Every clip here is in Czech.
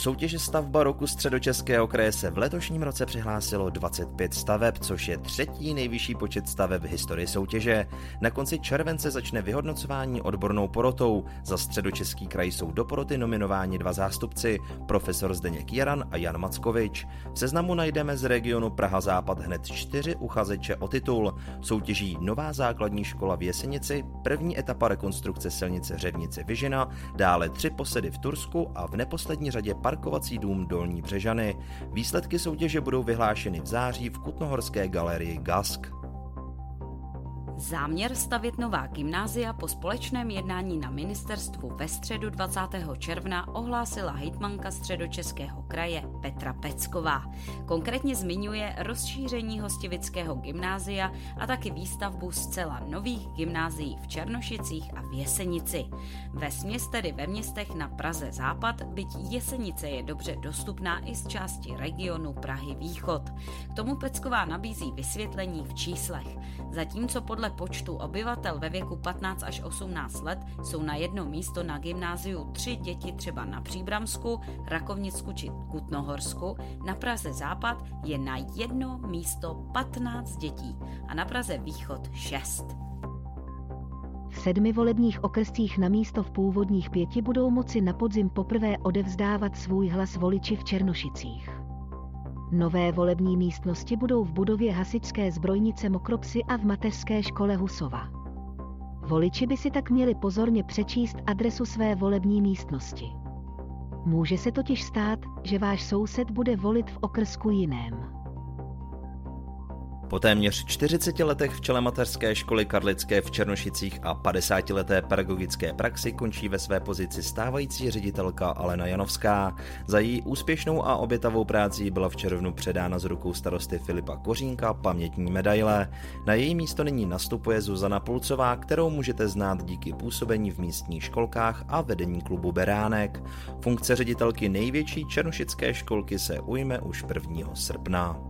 Soutěže stavba roku středočeského kraje se v letošním roce přihlásilo 25 staveb, což je třetí nejvyšší počet staveb v historii soutěže. Na konci července začne vyhodnocování odbornou porotou. Za středočeský kraj jsou do poroty nominováni dva zástupci, profesor Zdeněk Jaran a Jan Mackovič. V seznamu najdeme z regionu Praha Západ hned čtyři uchazeče o titul. Soutěží Nová základní škola v Jesenici, první etapa rekonstrukce silnice Řevnice Vyžina, dále tři posedy v Tursku a v neposlední řadě parkovací dům Dolní Břežany. Výsledky soutěže budou vyhlášeny v září v Kutnohorské galerii Gask. Záměr stavět nová gymnázia po společném jednání na ministerstvu ve středu 20. června ohlásila hejtmanka středočeského kraje Petra Pecková. Konkrétně zmiňuje rozšíření hostivického gymnázia a taky výstavbu zcela nových gymnázií v Černošicích a v Jesenici. Ve směs tedy ve městech na Praze Západ, byť Jesenice je dobře dostupná i z části regionu Prahy Východ. K tomu Pecková nabízí vysvětlení v číslech. Zatímco podle počtu obyvatel ve věku 15 až 18 let jsou na jedno místo na gymnáziu tři děti třeba na Příbramsku, Rakovnicku či Kutnohorsku, na Praze Západ je na jedno místo 15 dětí a na Praze Východ 6. V sedmi volebních okrescích na místo v původních pěti budou moci na podzim poprvé odevzdávat svůj hlas voliči v Černošicích. Nové volební místnosti budou v budově hasičské zbrojnice Mokropsy a v mateřské škole Husova. Voliči by si tak měli pozorně přečíst adresu své volební místnosti. Může se totiž stát, že váš soused bude volit v okrsku jiném. Po téměř 40 letech v čele mateřské školy Karlické v Černošicích a 50 leté pedagogické praxi končí ve své pozici stávající ředitelka Alena Janovská. Za její úspěšnou a obětavou práci byla v červnu předána z rukou starosty Filipa Kořínka pamětní medaile. Na její místo nyní nastupuje Zuzana Pulcová, kterou můžete znát díky působení v místních školkách a vedení klubu Beránek. Funkce ředitelky největší černošické školky se ujme už 1. srpna.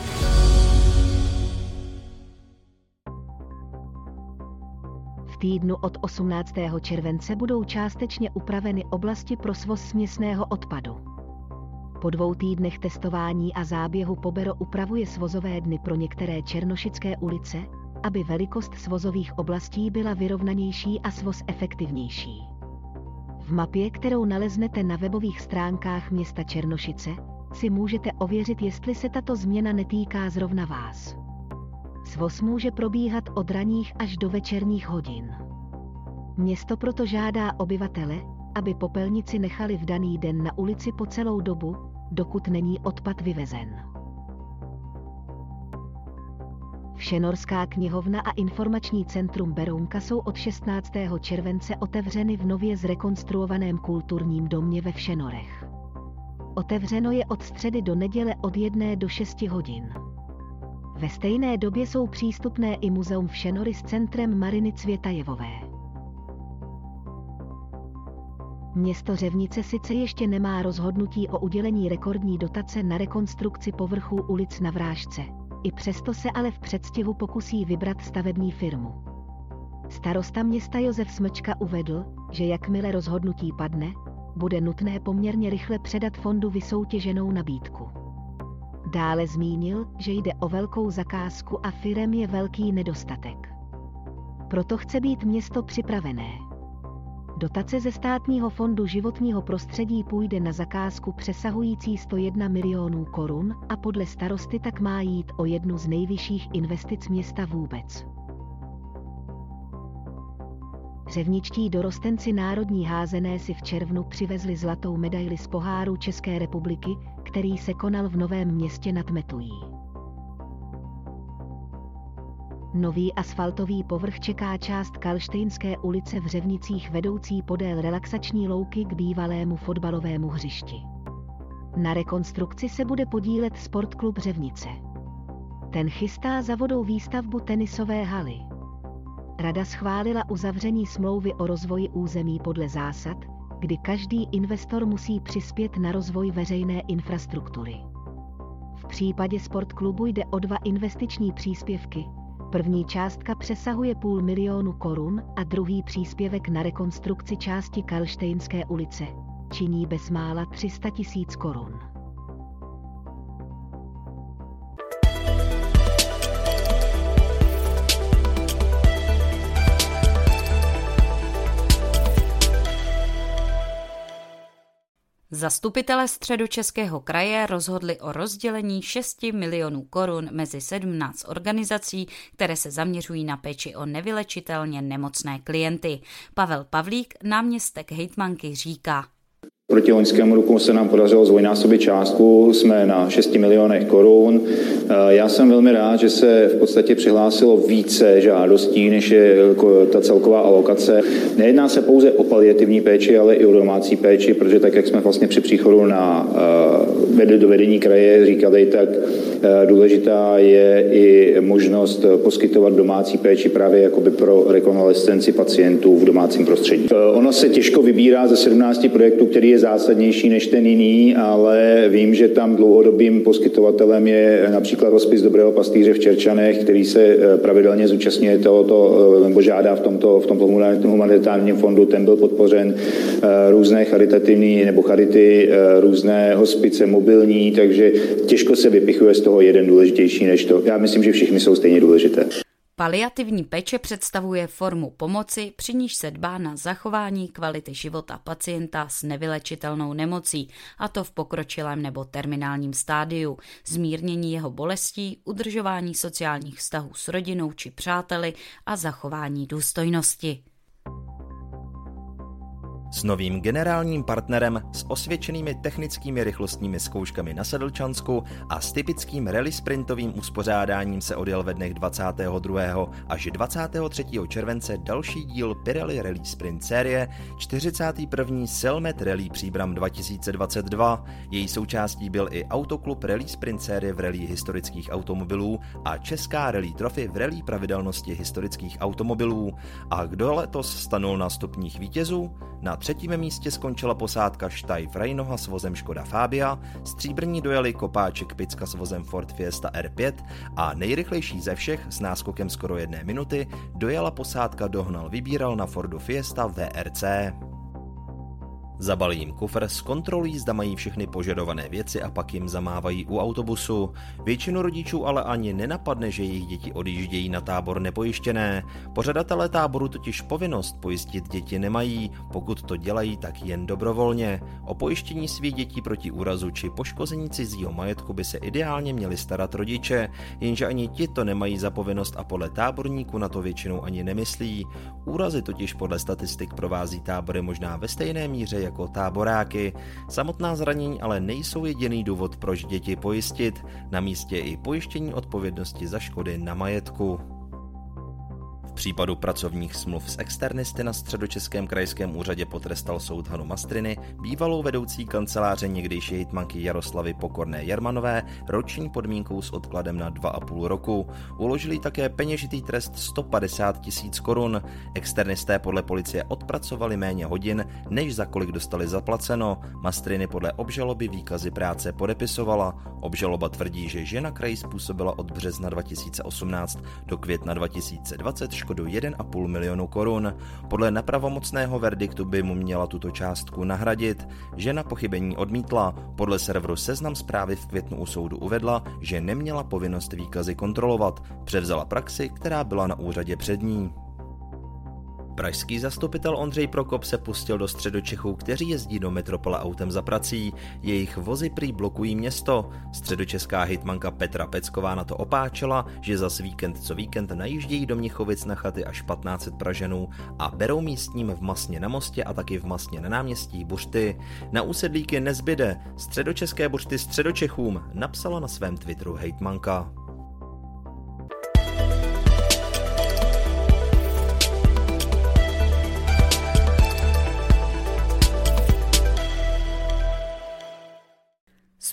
Týdnu od 18. července budou částečně upraveny oblasti pro svoz směsného odpadu. Po dvou týdnech testování a záběhu Pobero upravuje svozové dny pro některé černošické ulice, aby velikost svozových oblastí byla vyrovnanější a svoz efektivnější. V mapě, kterou naleznete na webových stránkách města Černošice, si můžete ověřit, jestli se tato změna netýká zrovna vás. Svoz může probíhat od raních až do večerních hodin. Město proto žádá obyvatele, aby popelnici nechali v daný den na ulici po celou dobu, dokud není odpad vyvezen. Všenorská knihovna a informační centrum Berounka jsou od 16. července otevřeny v nově zrekonstruovaném kulturním domě ve Všenorech. Otevřeno je od středy do neděle od 1 do 6 hodin. Ve stejné době jsou přístupné i muzeum Všenory s centrem Mariny Cvětajevové. Město Řevnice sice ještě nemá rozhodnutí o udělení rekordní dotace na rekonstrukci povrchů ulic na Vrážce. I přesto se ale v předstihu pokusí vybrat stavební firmu. Starosta města Josef Smečka uvedl, že jakmile rozhodnutí padne, bude nutné poměrně rychle předat fondu vysoutěženou nabídku. Dále zmínil, že jde o velkou zakázku a firem je velký nedostatek. Proto chce být město připravené. Dotace ze státního fondu životního prostředí půjde na zakázku přesahující 101 milionů korun a podle starosty tak má jít o jednu z nejvyšších investic města vůbec. Řevničtí dorostenci národní házené si v červnu přivezli zlatou medaili z poháru České republiky, který se konal v Novém městě nad Metují. Nový asfaltový povrch čeká část Kalštejnské ulice v Řevnicích vedoucí podél relaxační louky k bývalému fotbalovému hřišti. Na rekonstrukci se bude podílet Sportklub Řevnice. Ten chystá za vodou výstavbu tenisové haly. Rada schválila uzavření smlouvy o rozvoji území podle zásad, kdy každý investor musí přispět na rozvoj veřejné infrastruktury. V případě sportklubu jde o dva investiční příspěvky. První částka přesahuje půl milionu korun a druhý příspěvek na rekonstrukci části Karlštejnské ulice činí bezmála 300 tisíc korun. Zastupitelé středočeského kraje rozhodli o rozdělení 6 milionů korun mezi 17 organizací, které se zaměřují na péči o nevylečitelně nemocné klienty. Pavel Pavlík, náměstek hejtmanky, říká. Proti loňskému roku se nám podařilo zvojnásobit částku, jsme na 6 milionech korun. Já jsem velmi rád, že se v podstatě přihlásilo více žádostí, než je ta celková alokace. Nejedná se pouze o paliativní péči, ale i o domácí péči, protože tak, jak jsme vlastně při příchodu na do vedení kraje říkali, tak důležitá je i možnost poskytovat domácí péči právě jakoby pro rekonvalescenci pacientů v domácím prostředí. Ono se těžko vybírá ze 17 projektů, který je zásadnější než ten jiný, ale vím, že tam dlouhodobým poskytovatelem je například rozpis Dobrého pastýře v Čerčanech, který se eh, pravidelně zúčastňuje tohoto, eh, nebo žádá v tomto, v tomto humanitárním fondu. Ten byl podpořen eh, různé charitativní nebo charity, různé hospice mobilní, takže těžko se vypichuje z toho jeden důležitější než to. Já myslím, že všichni jsou stejně důležité. Paliativní péče představuje formu pomoci, při níž se dbá na zachování kvality života pacienta s nevylečitelnou nemocí, a to v pokročilém nebo terminálním stádiu, zmírnění jeho bolestí, udržování sociálních vztahů s rodinou či přáteli a zachování důstojnosti. S novým generálním partnerem, s osvědčenými technickými rychlostními zkouškami na Sedlčansku a s typickým rally sprintovým uspořádáním se odjel ve dnech 22. až 23. července další díl Pirelli Rally Sprint série 41. Selmet Rally Příbram 2022. Její součástí byl i Autoklub Rally Sprint série v rally historických automobilů a Česká rally trofy v rally pravidelnosti historických automobilů. A kdo letos stanul na stupních vítězů? Na třetím místě skončila posádka Štajf Rejnoha s vozem Škoda Fabia, stříbrní dojeli Kopáček Picka s vozem Ford Fiesta R5 a nejrychlejší ze všech s náskokem skoro jedné minuty dojela posádka Dohnal Vybíral na Fordu Fiesta VRC. Zabalí jim kufr, zkontrolují, zda mají všechny požadované věci a pak jim zamávají u autobusu. Většinu rodičů ale ani nenapadne, že jejich děti odjíždějí na tábor nepojištěné. Pořadatelé táboru totiž povinnost pojistit děti nemají, pokud to dělají, tak jen dobrovolně. O pojištění svých dětí proti úrazu či poškození cizího majetku by se ideálně měli starat rodiče, jenže ani ti to nemají za povinnost a podle táborníků na to většinou ani nemyslí. Úrazy totiž podle statistik provází tábory možná ve stejné míře jako táboráky. Samotná zranění ale nejsou jediný důvod, proč děti pojistit. Na místě i pojištění odpovědnosti za škody na majetku. V případu pracovních smluv s externisty na středočeském krajském úřadě potrestal soud Hanu Mastriny, bývalou vedoucí kanceláře někdejší hejtmanky Jaroslavy Pokorné Jermanové, roční podmínkou s odkladem na 2,5 roku. Uložili také peněžitý trest 150 tisíc korun. Externisté podle policie odpracovali méně hodin, než za kolik dostali zaplaceno. Mastriny podle obžaloby výkazy práce podepisovala. Obžaloba tvrdí, že žena kraji způsobila od března 2018 do května 2020 škody do 1,5 milionu korun. Podle nepravomocného verdiktu by mu měla tuto částku nahradit. Žena pochybení odmítla. Podle serveru Seznam zprávy v květnu u soudu uvedla, že neměla povinnost výkazy kontrolovat. Převzala praxi, která byla na úřadě před ní. Pražský zastupitel Ondřej Prokop se pustil do středočechů, kteří jezdí do metropole autem za prací. Jejich vozy prý blokují město. Středočeská hitmanka Petra Pecková na to opáčela, že za víkend co víkend najíždějí do Mnichovic na chaty až 1500 Praženů a berou místním v Masně na mostě a taky v Masně na náměstí buřty. Na úsedlíky nezbyde. Středočeské buřty středočechům napsala na svém Twitteru hejtmanka.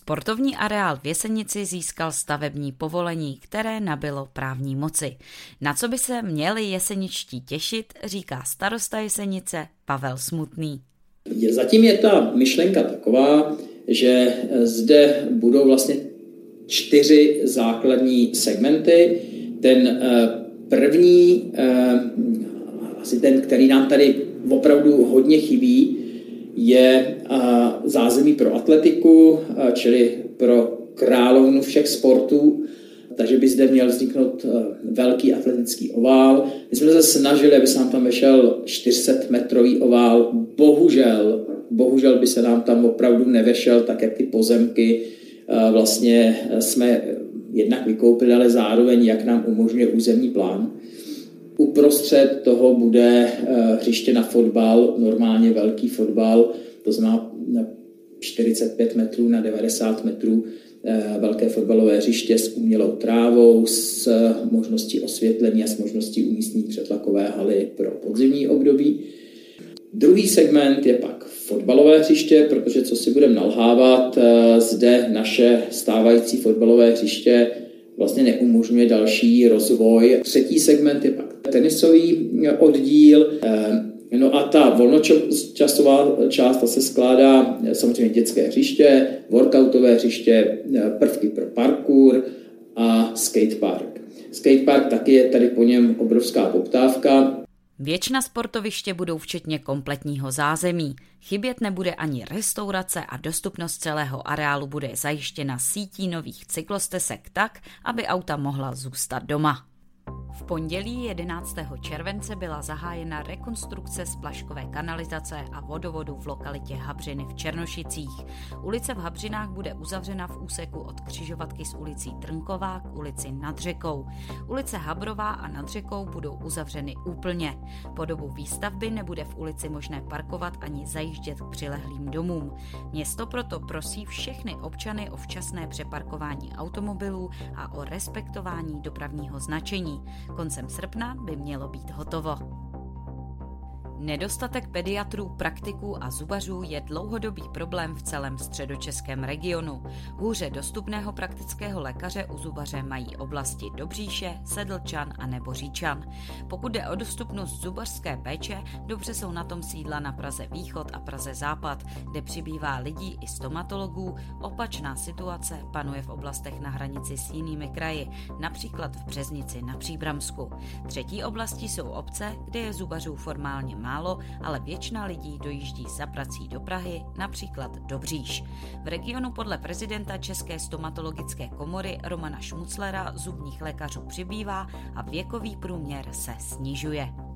Sportovní areál v Jesenici získal stavební povolení, které nabilo právní moci. Na co by se měli jeseničtí těšit, říká starosta Jesenice Pavel Smutný. Zatím je ta myšlenka taková, že zde budou vlastně čtyři základní segmenty. Ten eh, první, eh, asi ten, který nám tady opravdu hodně chybí, je zázemí pro atletiku, čili pro královnu všech sportů, takže by zde měl vzniknout velký atletický ovál. My jsme se snažili, aby se nám tam vešel 400 metrový ovál. Bohužel, bohužel by se nám tam opravdu nevešel, tak jak ty pozemky vlastně jsme jednak vykoupili, ale zároveň jak nám umožňuje územní plán. Uprostřed toho bude eh, hřiště na fotbal, normálně velký fotbal, to znamená 45 metrů na 90 metrů eh, velké fotbalové hřiště s umělou trávou, s možností osvětlení a s možností umístění přetlakové haly pro podzimní období. Druhý segment je pak fotbalové hřiště, protože co si budeme nalhávat, eh, zde naše stávající fotbalové hřiště vlastně neumožňuje další rozvoj. Třetí segment je pak tenisový oddíl. Eh, no a ta volnočasová část ta se skládá eh, samozřejmě dětské hřiště, workoutové hřiště, eh, prvky pro parkour a skatepark. Skatepark taky je tady po něm obrovská poptávka. Většina sportoviště budou včetně kompletního zázemí. Chybět nebude ani restaurace a dostupnost celého areálu bude zajištěna sítí nových cyklostesek tak, aby auta mohla zůstat doma. V pondělí 11. července byla zahájena rekonstrukce splaškové kanalizace a vodovodu v lokalitě Habřiny v Černošicích. Ulice v Habřinách bude uzavřena v úseku od křižovatky s ulicí Trnková k ulici nad řekou. Ulice Habrová a nad řekou budou uzavřeny úplně. Po dobu výstavby nebude v ulici možné parkovat ani zajíždět k přilehlým domům. Město proto prosí všechny občany o včasné přeparkování automobilů a o respektování dopravního značení. Koncem srpna by mělo být hotovo. Nedostatek pediatrů, praktiků a zubařů je dlouhodobý problém v celém středočeském regionu. Hůře dostupného praktického lékaře u zubaře mají oblasti Dobříše, Sedlčan a nebo Říčan. Pokud jde o dostupnost zubařské péče, dobře jsou na tom sídla na Praze Východ a Praze Západ, kde přibývá lidí i stomatologů. Opačná situace panuje v oblastech na hranici s jinými kraji, například v Březnici na Příbramsku. Třetí oblastí jsou obce, kde je zubařů formálně málo, ale většina lidí dojíždí za prací do Prahy, například do Bříž. V regionu podle prezidenta České stomatologické komory Romana Šmuclera zubních lékařů přibývá a věkový průměr se snižuje.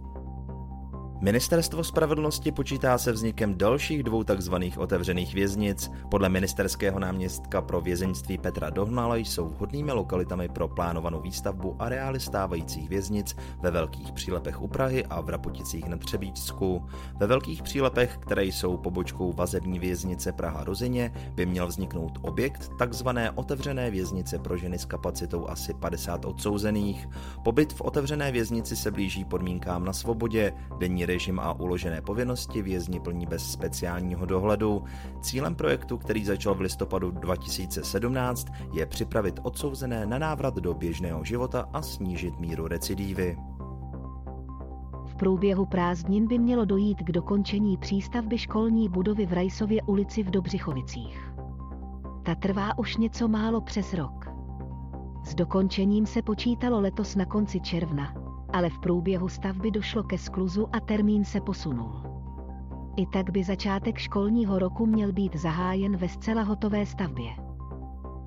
Ministerstvo spravedlnosti počítá se vznikem dalších dvou takzvaných otevřených věznic. Podle ministerského náměstka pro vězeňství Petra Dohnala jsou vhodnými lokalitami pro plánovanou výstavbu areály stávajících věznic ve Velkých přílepech u Prahy a v Rapoticích nad Třebíčsku. Ve Velkých přílepech, které jsou pobočkou vazební věznice Praha Rozině, by měl vzniknout objekt takzvané otevřené věznice pro ženy s kapacitou asi 50 odsouzených. Pobyt v otevřené věznici se blíží podmínkám na svobodě, denní režim a uložené povinnosti vězni plní bez speciálního dohledu. Cílem projektu, který začal v listopadu 2017, je připravit odsouzené na návrat do běžného života a snížit míru recidívy. V průběhu prázdnin by mělo dojít k dokončení přístavby školní budovy v Rajsově ulici v Dobřichovicích. Ta trvá už něco málo přes rok. S dokončením se počítalo letos na konci června, ale v průběhu stavby došlo ke skluzu a termín se posunul. I tak by začátek školního roku měl být zahájen ve zcela hotové stavbě.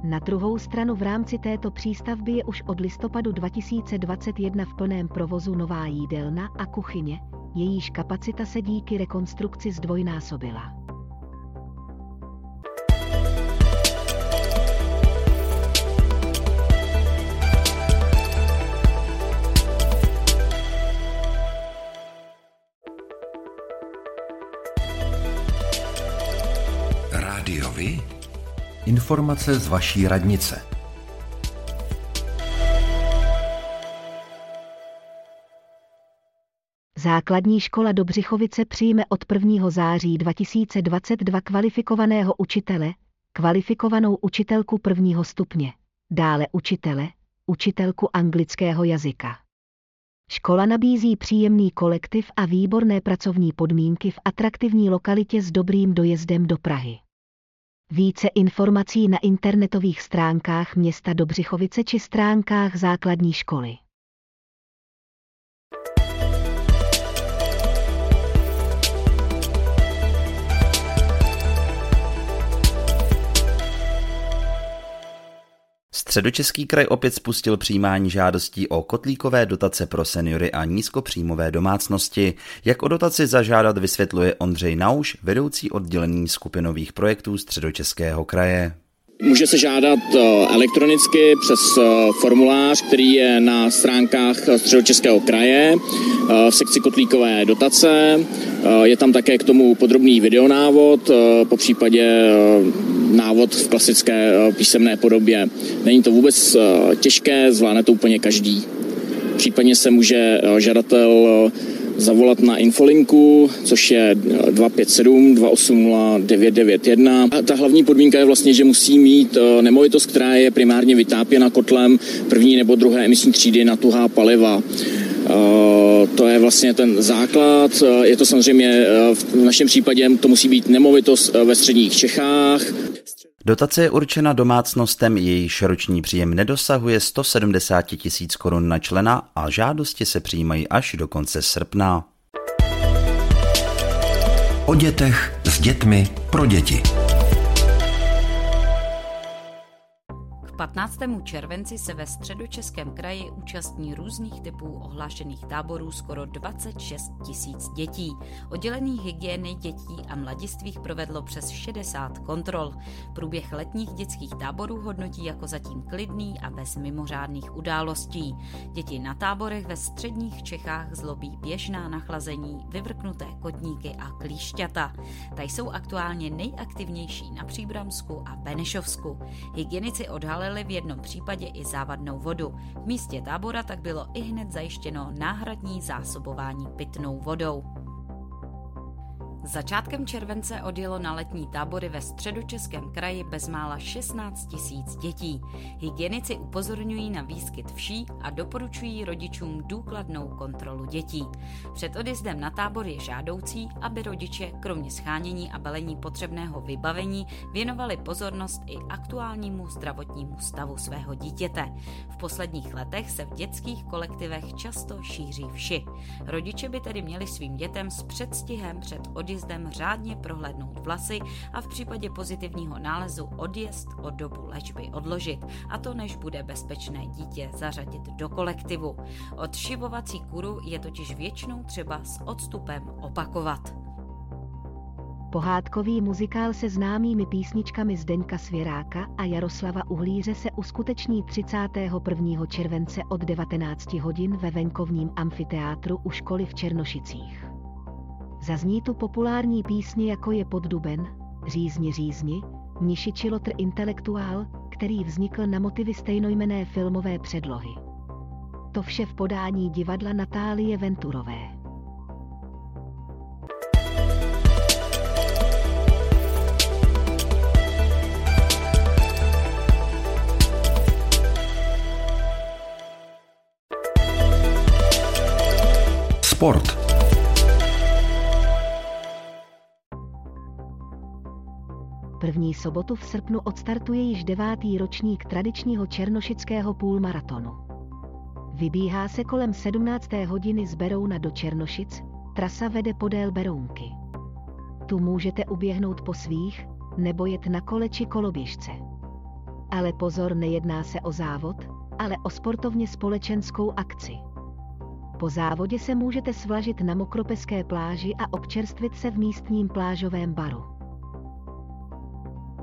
Na druhou stranu v rámci této přístavby je už od listopadu 2021 v plném provozu nová jídelna a kuchyně, jejíž kapacita se díky rekonstrukci zdvojnásobila. Informace z vaší radnice. Základní škola Dobřichovice přijme od 1. září 2022 kvalifikovaného učitele, kvalifikovanou učitelku prvního stupně, dále učitele, učitelku anglického jazyka. Škola nabízí příjemný kolektiv a výborné pracovní podmínky v atraktivní lokalitě s dobrým dojezdem do Prahy. Více informací na internetových stránkách města Dobřichovice či stránkách základní školy. Středočeský kraj opět spustil přijímání žádostí o kotlíkové dotace pro seniory a nízkopříjmové domácnosti. Jak o dotaci zažádat vysvětluje Ondřej Nauš, vedoucí oddělení skupinových projektů Středočeského kraje. Může se žádat eh, elektronicky přes eh, formulář, který je na stránkách Středočeského kraje eh, v sekci kotlíkové dotace. Je tam také k tomu podrobný videonávod, po případě návod v klasické písemné podobě. Není to vůbec těžké, zvládne to úplně každý. Případně se může žadatel zavolat na infolinku, což je 257 280 991. A ta hlavní podmínka je vlastně, že musí mít eh, nemovitost, která je primárně vytápěna kotlem první nebo druhé emisní třídy na tuhá paliva. Eh, to je vlastně ten základ. Eh, je to samozřejmě v našem případě, to musí být nemovitost ve středních Čechách. Dotace je určena domácnostem, jejíž roční příjem nedosahuje 170 tisíc korun na člena a žádosti se přijímají až do konce srpna. O dětech s dětmi pro děti. 15. červenci se ve středočeském kraji účastní různých typů ohlášených táborů skoro 26 tisíc dětí. Oddělených hygieny dětí a mladistvých provedlo přes 60 kontrol. Průběh letních dětských táborů hodnotí jako zatím klidný a bez mimořádných událostí. Děti na táborech ve středních Čechách zlobí běžná nachlazení, vyvrknuté kotníky a klíšťata. Ta jsou aktuálně nejaktivnější na Příbramsku a Benešovsku. Hygienici odhalili odhalili v jednom případě i závadnou vodu. V místě tábora tak bylo i hned zajištěno náhradní zásobování pitnou vodou. Začátkem července odjelo na letní tábory ve středočeském kraji bezmála 16 tisíc dětí. Hygienici upozorňují na výskyt vší a doporučují rodičům důkladnou kontrolu dětí. Před odjezdem na tábor je žádoucí, aby rodiče kromě schánění a balení potřebného vybavení věnovali pozornost i aktuálnímu zdravotnímu stavu svého dítěte. V posledních letech se v dětských kolektivech často šíří vši. Rodiče by tedy měli svým dětem s předstihem před odjezdem odjezdem řádně prohlédnout vlasy a v případě pozitivního nálezu odjezd o dobu léčby odložit, a to než bude bezpečné dítě zařadit do kolektivu. Odšivovací kuru je totiž většinou třeba s odstupem opakovat. Pohádkový muzikál se známými písničkami Zdeňka Svěráka a Jaroslava Uhlíře se uskuteční 31. července od 19 hodin ve venkovním amfiteátru u školy v Černošicích. Zazní tu populární písně jako je Pod duben, Řízni řízni, Mniši Lotr intelektuál, který vznikl na motivy stejnojmené filmové předlohy. To vše v podání divadla Natálie Venturové. Sport. První sobotu v srpnu odstartuje již devátý ročník tradičního černošického půlmaratonu. Vybíhá se kolem 17. hodiny z Berouna do Černošic, trasa vede podél Berounky. Tu můžete uběhnout po svých, nebo jet na kole či koloběžce. Ale pozor, nejedná se o závod, ale o sportovně společenskou akci. Po závodě se můžete svlažit na mokropeské pláži a občerstvit se v místním plážovém baru.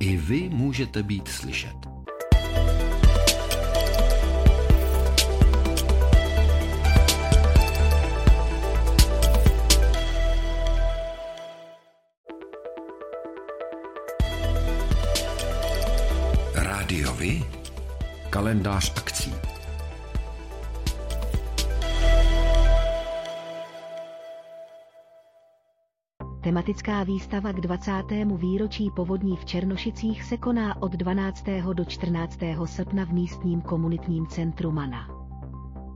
I vy můžete být slyšet. Rádiovi? Kalendář akcí. Tematická výstava k 20. výročí povodní v Černošicích se koná od 12. do 14. srpna v místním komunitním centru Mana.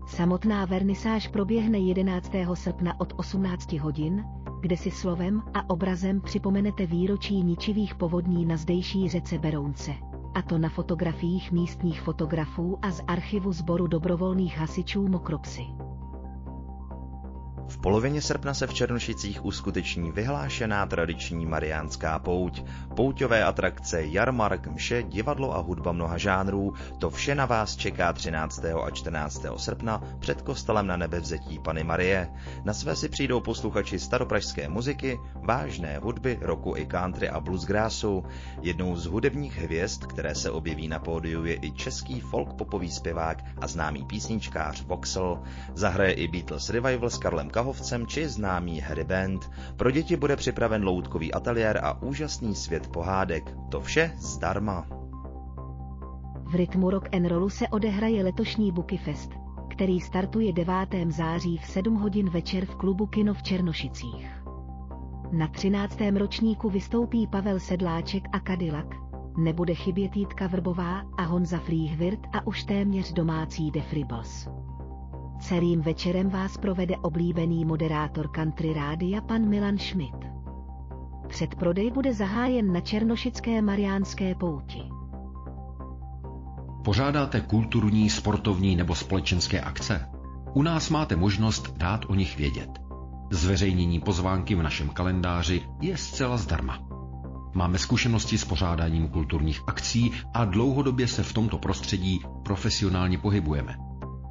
Samotná vernisáž proběhne 11. srpna od 18 hodin, kde si slovem a obrazem připomenete výročí ničivých povodní na zdejší řece Berounce a to na fotografiích místních fotografů a z archivu sboru dobrovolných hasičů Mokropsy. Polovině srpna se v Černošicích uskuteční vyhlášená tradiční mariánská pouť. Pouťové atrakce, jarmark, mše, divadlo a hudba mnoha žánrů, to vše na vás čeká 13. a 14. srpna před kostelem na nebevzetí Pany Marie. Na své si přijdou posluchači staropražské muziky, vážné hudby, roku i country a bluesgrassu. Jednou z hudebních hvězd, které se objeví na pódiu, je i český folk popový zpěvák a známý písničkář Voxel. Zahraje i Beatles Revival s Karlem Kahovcem či známý Harry Band. Pro děti bude připraven loutkový ateliér a úžasný svět pohádek. To vše zdarma. V rytmu rock and rollu se odehraje letošní Buky Fest, který startuje 9. září v 7 hodin večer v klubu Kino v Černošicích. Na 13. ročníku vystoupí Pavel Sedláček a Cadillac, nebude chybět Jitka Vrbová a Honza Flíhvirt a už téměř domácí Defribos. Celým večerem vás provede oblíbený moderátor country rádia pan Milan Schmidt. Předprodej bude zahájen na Černošické Mariánské pouti. Pořádáte kulturní, sportovní nebo společenské akce? U nás máte možnost dát o nich vědět. Zveřejnění pozvánky v našem kalendáři je zcela zdarma. Máme zkušenosti s pořádáním kulturních akcí a dlouhodobě se v tomto prostředí profesionálně pohybujeme.